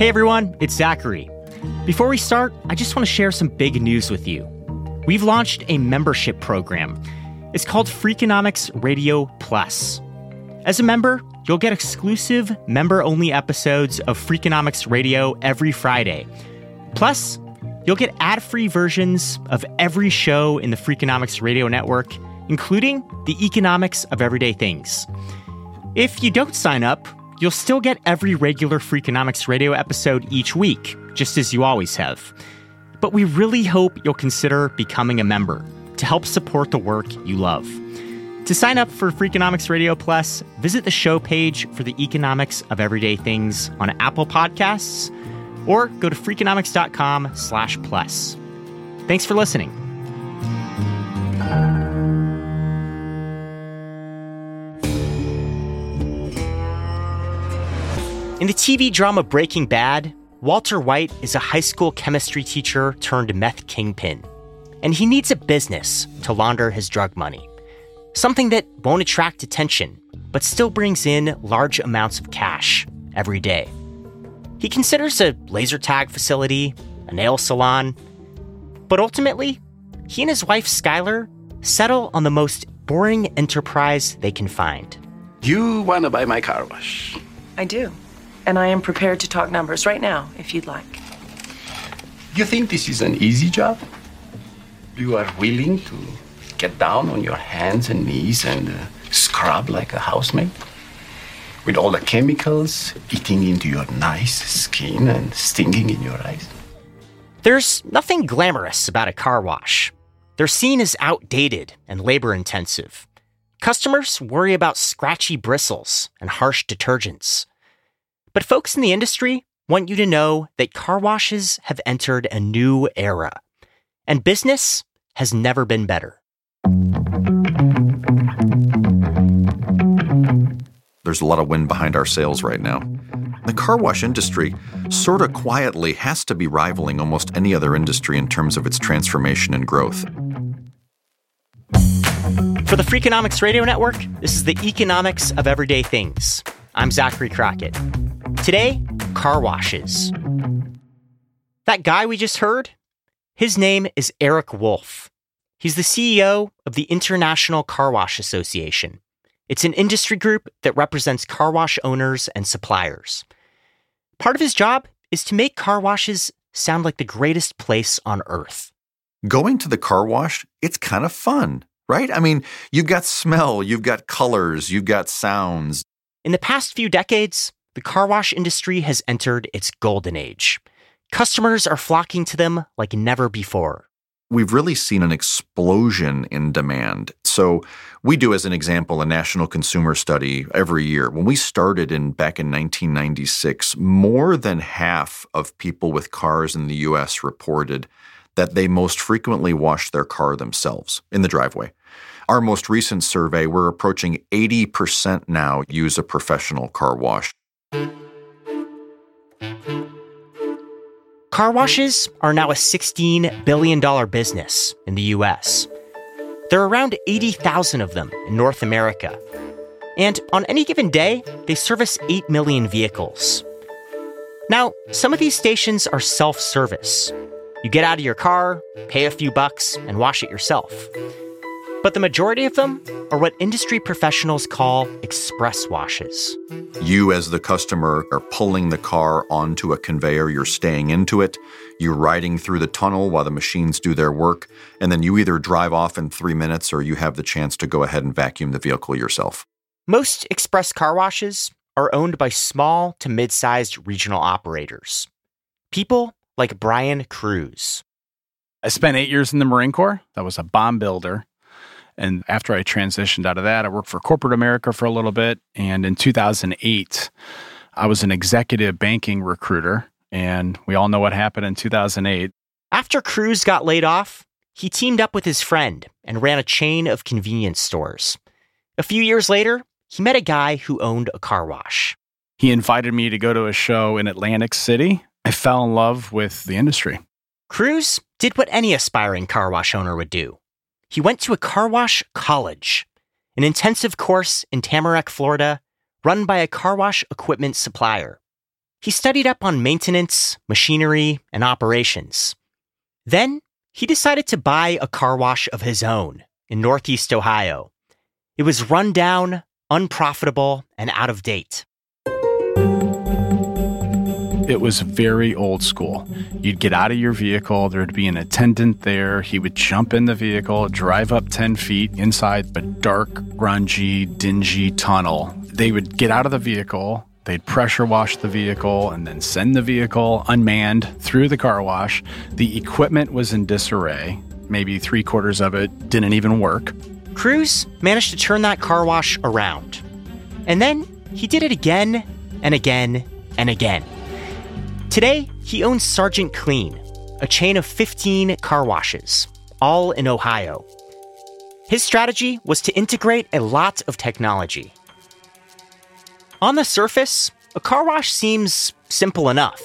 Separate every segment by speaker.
Speaker 1: Hey everyone, it's Zachary. Before we start, I just want to share some big news with you. We've launched a membership program. It's called Freakonomics Radio Plus. As a member, you'll get exclusive member only episodes of Freakonomics Radio every Friday. Plus, you'll get ad free versions of every show in the Freakonomics Radio Network, including the economics of everyday things. If you don't sign up, you'll still get every regular Freakonomics Radio episode each week, just as you always have. But we really hope you'll consider becoming a member to help support the work you love. To sign up for Freakonomics Radio Plus, visit the show page for the economics of everyday things on Apple Podcasts or go to freakonomics.com slash plus. Thanks for listening. In the TV drama Breaking Bad, Walter White is a high school chemistry teacher turned meth kingpin, and he needs a business to launder his drug money. Something that won't attract attention, but still brings in large amounts of cash every day. He considers a laser tag facility, a nail salon, but ultimately, he and his wife Skylar settle on the most boring enterprise they can find.
Speaker 2: You want to buy my car wash?
Speaker 3: I do. And I am prepared to talk numbers right now, if you'd like.
Speaker 2: You think this is an easy job? You are willing to get down on your hands and knees and uh, scrub like a housemaid? With all the chemicals eating into your nice skin and stinging in your eyes?
Speaker 1: There's nothing glamorous about a car wash. They're seen as outdated and labor intensive. Customers worry about scratchy bristles and harsh detergents. But folks in the industry want you to know that car washes have entered a new era, and business has never been better.
Speaker 4: There's a lot of wind behind our sails right now. The car wash industry, sort of quietly, has to be rivaling almost any other industry in terms of its transformation and growth.
Speaker 1: For the Freakonomics Radio Network, this is the economics of everyday things. I'm Zachary Crockett. Today, car washes. That guy we just heard, his name is Eric Wulf. He's the CEO of the International Car Wash Association. It's an industry group that represents car wash owners and suppliers. Part of his job is to make car washes sound like the greatest place on earth.
Speaker 4: Going to the car wash, it's kind of fun, right? I mean, you've got smell, you've got colors, you've got sounds.
Speaker 1: In the past few decades, the car wash industry has entered its golden age. Customers are flocking to them like never before.
Speaker 4: We've really seen an explosion in demand. So, we do, as an example, a national consumer study every year. When we started in back in 1996, more than half of people with cars in the US reported that they most frequently wash their car themselves in the driveway. Our most recent survey, we're approaching 80% now use a professional car wash.
Speaker 1: Car washes are now a $16 billion business in the US. There are around 80,000 of them in North America. And on any given day, they service 8 million vehicles. Now, some of these stations are self service. You get out of your car, pay a few bucks, and wash it yourself. But the majority of them are what industry professionals call express washes.
Speaker 4: You, as the customer, are pulling the car onto a conveyor, you're staying into it, you're riding through the tunnel while the machines do their work, and then you either drive off in three minutes or you have the chance to go ahead and vacuum the vehicle yourself.
Speaker 1: Most express car washes are owned by small to mid sized regional operators. People like Brian Krusz.
Speaker 5: I spent eight years in the Marine Corps. I was a bomb builder. And after I transitioned out of that, I worked for corporate America for a little bit. And in 2008, I was an executive banking recruiter. And we all know what happened in 2008.
Speaker 1: After Krusz got laid off, he teamed up with his friend and ran a chain of convenience stores. A few years later, he met a guy who owned a car wash.
Speaker 5: He invited me to go to a show in Atlantic City. I fell in love with the industry.
Speaker 1: Krusz did what any aspiring car wash owner would do. He went to a car wash college, an intensive course in Tamarac, Florida, run by a car wash equipment supplier. He studied up on maintenance, machinery, and operations. Then he decided to buy a car wash of his own in Northeast Ohio. It was run down, unprofitable, and out of date.
Speaker 5: It was very old school. You'd get out of your vehicle, there'd be an attendant there. He would jump in the vehicle, drive up 10 feet inside a dark, grungy, dingy tunnel. They would get out of the vehicle, they'd pressure wash the vehicle, and then send the vehicle unmanned through the car wash. The equipment was in disarray. Maybe three quarters of it didn't even work.
Speaker 1: Krusz managed to turn that car wash around. And then he did it again and again and again. Today, he owns Sergeant Clean, a chain of 15 car washes, all in Ohio. His strategy was to integrate a lot of technology. On the surface, a car wash seems simple enough.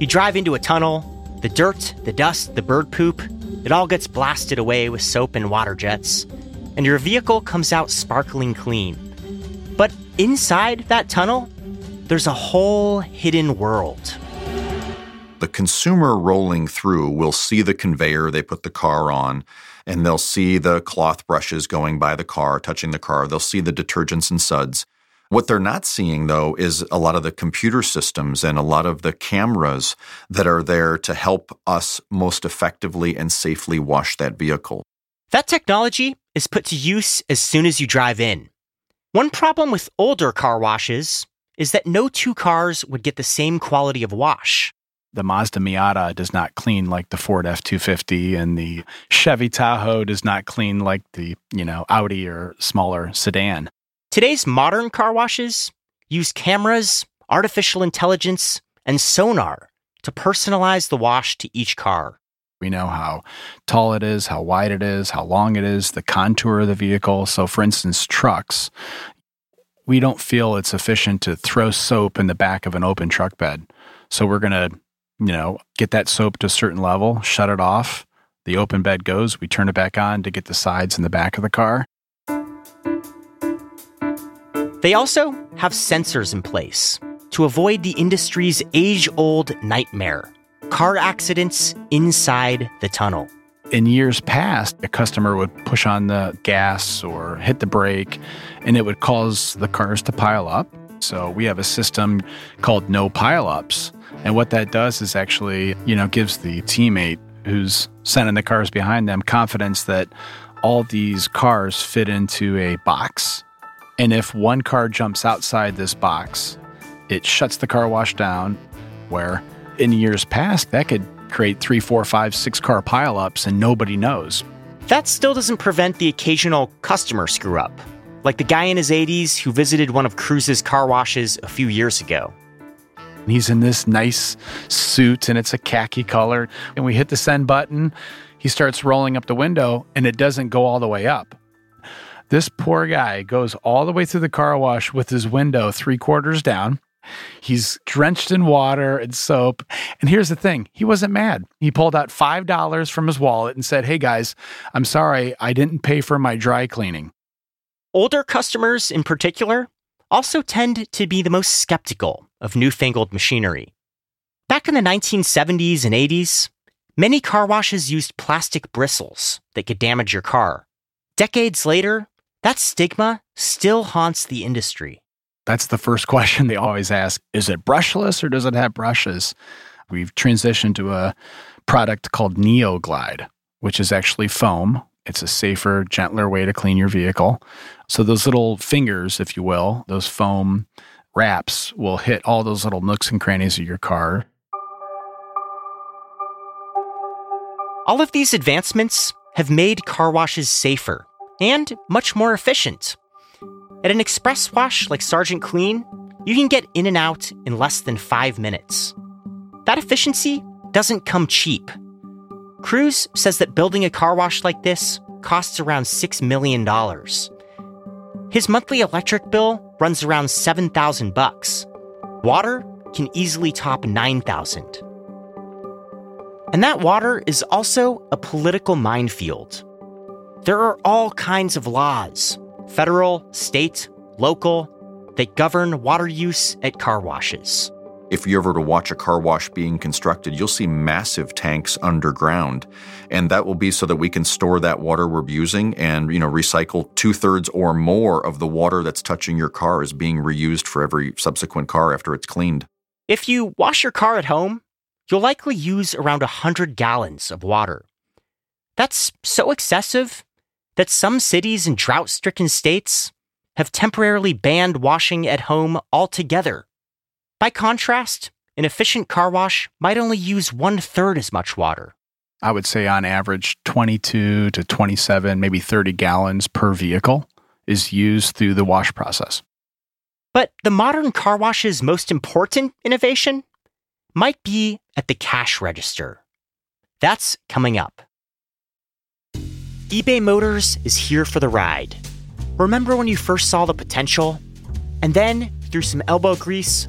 Speaker 1: You drive into a tunnel, the dirt, the dust, the bird poop, it all gets blasted away with soap and water jets, and your vehicle comes out sparkling clean. But inside that tunnel, there's a whole hidden world
Speaker 4: the consumer rolling through will see the conveyor they put the car on and they'll see the cloth brushes going by the car, touching the car. They'll see the detergents and suds. What they're not seeing, though, is a lot of the computer systems and a lot of the cameras that are there to help us most effectively and safely wash that vehicle.
Speaker 1: That technology is put to use as soon as you drive in. One problem with older car washes is that no two cars would get the same quality of wash
Speaker 5: the Mazda Miata does not clean like the Ford F250 and the Chevy Tahoe does not clean like the, you know, Audi or smaller sedan.
Speaker 1: Today's modern car washes use cameras, artificial intelligence, and sonar to personalize the wash to each car.
Speaker 5: We know how tall it is, how wide it is, how long it is, the contour of the vehicle. So, for instance, trucks, we don't feel it's efficient to throw soap in the back of an open truck bed. So, we're going to you know, get that soap to a certain level, shut it off. The open bed goes, we turn it back on to get the sides and the back of the car.
Speaker 1: They also have sensors in place to avoid the industry's age old nightmare car accidents inside the tunnel.
Speaker 5: In years past, a customer would push on the gas or hit the brake, and it would cause the cars to pile up. So we have a system called no pileups and what that does is actually, you know, gives the teammate who's sending the cars behind them confidence that all these cars fit into a box. And if one car jumps outside this box, it shuts the car wash down. Where in years past, that could create three, four, five, six car pileups and nobody knows.
Speaker 1: That still doesn't prevent the occasional customer screw up, like the guy in his 80s who visited one of Krusz's car washes a few years ago.
Speaker 5: He's in this nice suit and it's a khaki color. And we hit the send button. He starts rolling up the window and it doesn't go all the way up. This poor guy goes all the way through the car wash with his window three quarters down. He's drenched in water and soap. And here's the thing he wasn't mad. He pulled out $5 from his wallet and said, Hey guys, I'm sorry, I didn't pay for my dry cleaning.
Speaker 1: Older customers in particular also tend to be the most skeptical of newfangled machinery. Back in the 1970s and 80s, many car washes used plastic bristles that could damage your car. Decades later, that stigma still haunts the industry.
Speaker 5: That's the first question they always ask Is it brushless or does it have brushes? We've transitioned to a product called NeoGlide, which is actually foam. It's a safer, gentler way to clean your vehicle. So, those little fingers, if you will, those foam wraps will hit all those little nooks and crannies of your car.
Speaker 1: All of these advancements have made car washes safer, and much more efficient. At an express wash like Sergeant Clean, you can get in and out in less than five minutes. That efficiency doesn't come cheap. Krusz says that building a car wash like this costs around $6 million. His monthly electric bill runs around 7,000 bucks. Water can easily top 9,000. And that water is also a political minefield. There are all kinds of laws federal, state, local that govern water use at car washes.
Speaker 4: If you ever to watch a car wash being constructed, you'll see massive tanks underground, and that will be so that we can store that water we're using and you know recycle two thirds or more of the water that's touching your car is being reused for every subsequent car after it's cleaned.
Speaker 1: If you wash your car at home, you'll likely use around a 100 gallons of water. That's so excessive that some cities in drought stricken states have temporarily banned washing at home altogether. By contrast, an efficient car wash might only use one third as much water.
Speaker 5: I would say on average 22 to 27, maybe 30 gallons per vehicle is used through the wash process.
Speaker 1: But the modern car wash's most important innovation might be at the cash register. That's coming up. eBay Motors is here for the ride. Remember when you first saw the potential? And then, through some elbow grease,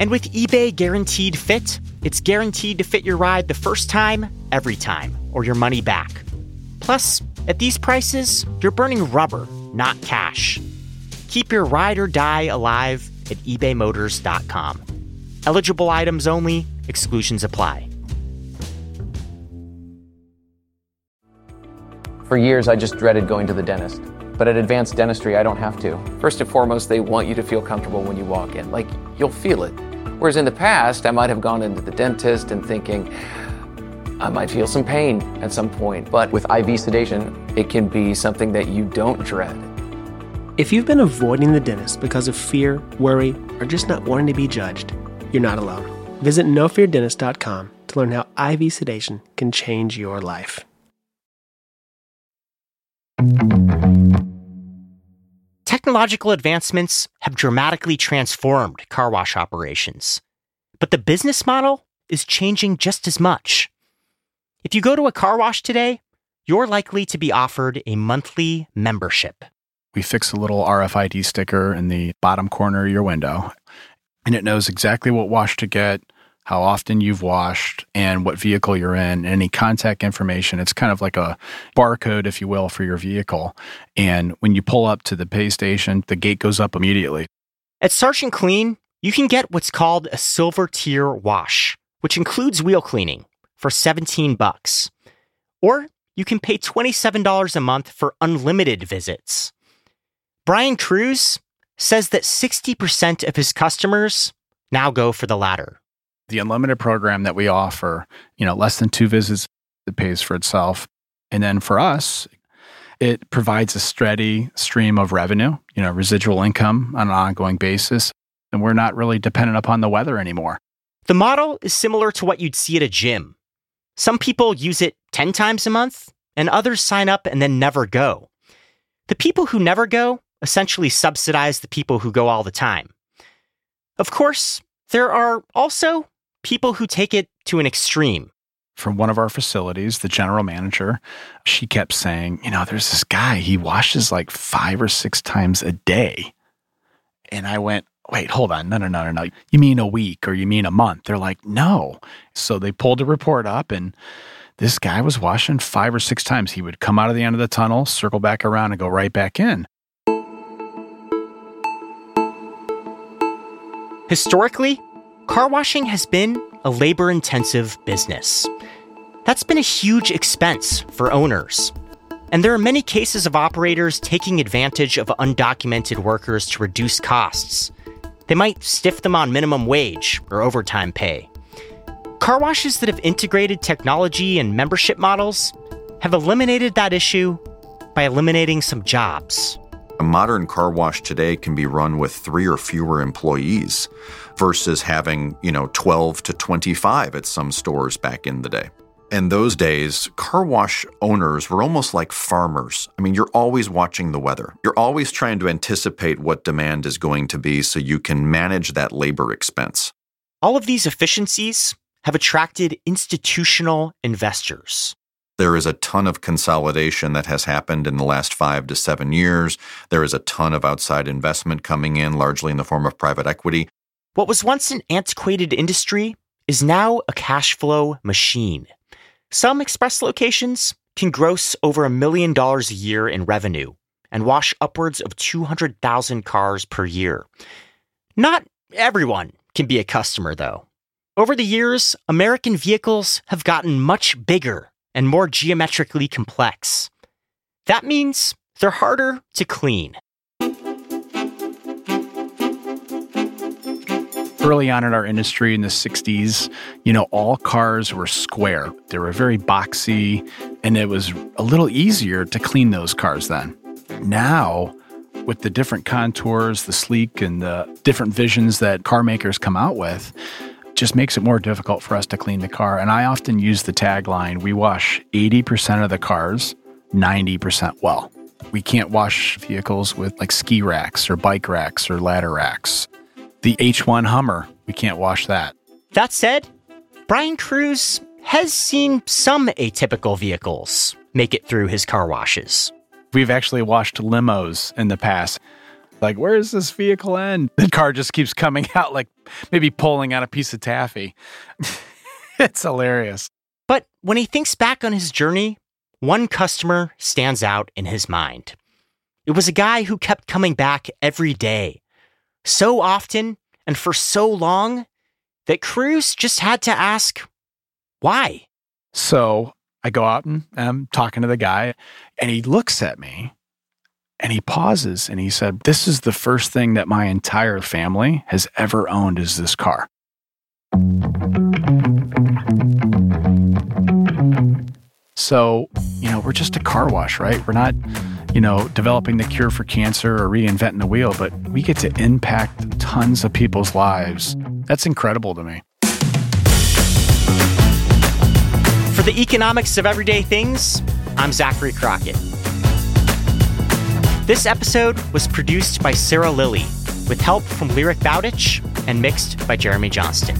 Speaker 1: And with eBay Guaranteed Fit, it's guaranteed to fit your ride the first time, every time, or your money back. Plus, at these prices, you're burning rubber, not cash. Keep your ride or die alive at ebaymotors.com. Eligible items only, exclusions apply.
Speaker 6: For years, I just dreaded going to the dentist. But at Advanced Dentistry, I don't have to. First and foremost, they want you to feel comfortable when you walk in. Like, you'll feel it. Whereas in the past, I might have gone into the dentist and thinking, I might feel some pain at some point. But with IV sedation, it can be something that you don't dread.
Speaker 7: If you've been avoiding the dentist because of fear, worry, or just not wanting to be judged, you're not alone. Visit nofeardentist.com to learn how IV sedation can change your life.
Speaker 1: Technological advancements have dramatically transformed car wash operations, but the business model is changing just as much. If you go to a car wash today, you're likely to be offered a monthly membership.
Speaker 5: We fix a little RFID sticker in the bottom corner of your window, and it knows exactly what wash to get, how often you've washed, and what vehicle you're in, any contact information. It's kind of like a barcode, if you will, for your vehicle. And when you pull up to the pay station, the gate goes up immediately.
Speaker 1: At Sergeant Clean, you can get what's called a silver tier wash, which includes wheel cleaning for 17 bucks. Or you can pay $27 a month for unlimited visits. Brian Krusz says that 60% of his customers now go for the latter.
Speaker 5: The unlimited program that we offer, you know, less than two visits, it pays for itself. And then for us, it provides a steady stream of revenue, you know, residual income on an ongoing basis. And we're not really dependent upon the weather anymore.
Speaker 1: The model is similar to what you'd see at a gym. Some people use it 10 times a month, and others sign up and then never go. The people who never go essentially subsidize the people who go all the time. Of course, there are also people who take it to an extreme.
Speaker 5: From one of our facilities, the general manager, she kept saying, You know, there's this guy, he washes like five or six times a day. And I went, Wait, hold on. No, no, no, no, no. You mean a week or you mean a month? They're like, No. So they pulled a report up and this guy was washing five or six times. He would come out of the end of the tunnel, circle back around, and go right back in.
Speaker 1: Historically, car washing has been a labor intensive business. That's been a huge expense for owners. And there are many cases of operators taking advantage of undocumented workers to reduce costs. They might stiff them on minimum wage or overtime pay. Car washes that have integrated technology and membership models have eliminated that issue by eliminating some jobs.
Speaker 4: A modern car wash today can be run with three or fewer employees versus having, you know, 12 to 25 at some stores back in the day. In those days, car wash owners were almost like farmers. I mean, you're always watching the weather. You're always trying to anticipate what demand is going to be so you can manage that labor expense.
Speaker 1: All of these efficiencies have attracted institutional investors.
Speaker 4: There is a ton of consolidation that has happened in the last five to seven years. There is a ton of outside investment coming in, largely in the form of private equity.
Speaker 1: What was once an antiquated industry is now a cash flow machine. Some express locations can gross over a million dollars a year in revenue and wash upwards of 200,000 cars per year. Not everyone can be a customer, though. Over the years, American vehicles have gotten much bigger and more geometrically complex. That means they're harder to clean.
Speaker 5: early on in our industry in the 60s, you know, all cars were square. They were very boxy, and it was a little easier to clean those cars then. Now, with the different contours, the sleek, and the different visions that car makers come out with, just makes it more difficult for us to clean the car. And I often use the tagline we wash 80% of the cars 90% well. We can't wash vehicles with like ski racks or bike racks or ladder racks. The H1 Hummer, we can't wash that.
Speaker 1: That said, Brian Krusz has seen some atypical vehicles make it through his car washes.
Speaker 5: We've actually washed limos in the past. Like, where does this vehicle end? The car just keeps coming out, like maybe pulling out a piece of taffy. it's hilarious.
Speaker 1: But when he thinks back on his journey, one customer stands out in his mind. It was a guy who kept coming back every day so often and for so long that Krusz just had to ask, why?
Speaker 5: So I go out and I'm talking to the guy, and he looks at me and he pauses and he said, This is the first thing that my entire family has ever owned is this car. So, you know, we're just a car wash, right? We're not you know, developing the cure for cancer or reinventing the wheel, but we get to impact tons of people's lives. That's incredible to me.
Speaker 1: For the economics of everyday things, I'm Zachary Crockett. This episode was produced by Sarah Lilly with help from Lyric Bowditch and mixed by Jeremy Johnston.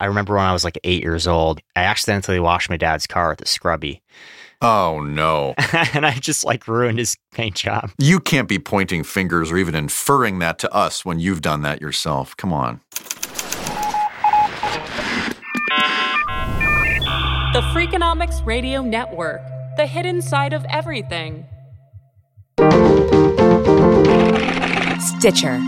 Speaker 1: I remember when I was like eight years old, I accidentally washed my dad's car at the scrubby.
Speaker 4: Oh no.
Speaker 1: and I just like ruined his paint job.
Speaker 4: You can't be pointing fingers or even inferring that to us when you've done that yourself. Come on.
Speaker 8: The Freakonomics Radio Network, the hidden side of everything.
Speaker 9: Stitcher.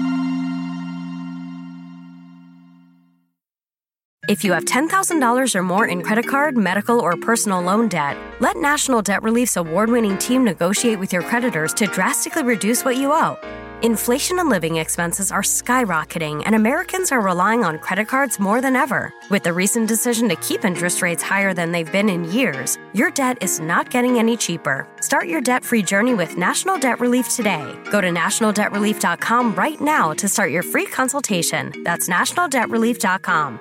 Speaker 9: If you have $10,000 or more in credit card, medical, or personal loan debt, let National Debt Relief's award winning team negotiate with your creditors to drastically reduce what you owe. Inflation and living expenses are skyrocketing, and Americans are relying on credit cards more than ever. With the recent decision to keep interest rates higher than they've been in years, your debt is not getting any cheaper. Start your debt free journey with National Debt Relief today. Go to nationaldebtrelief.com right now to start your free consultation. That's nationaldebtrelief.com.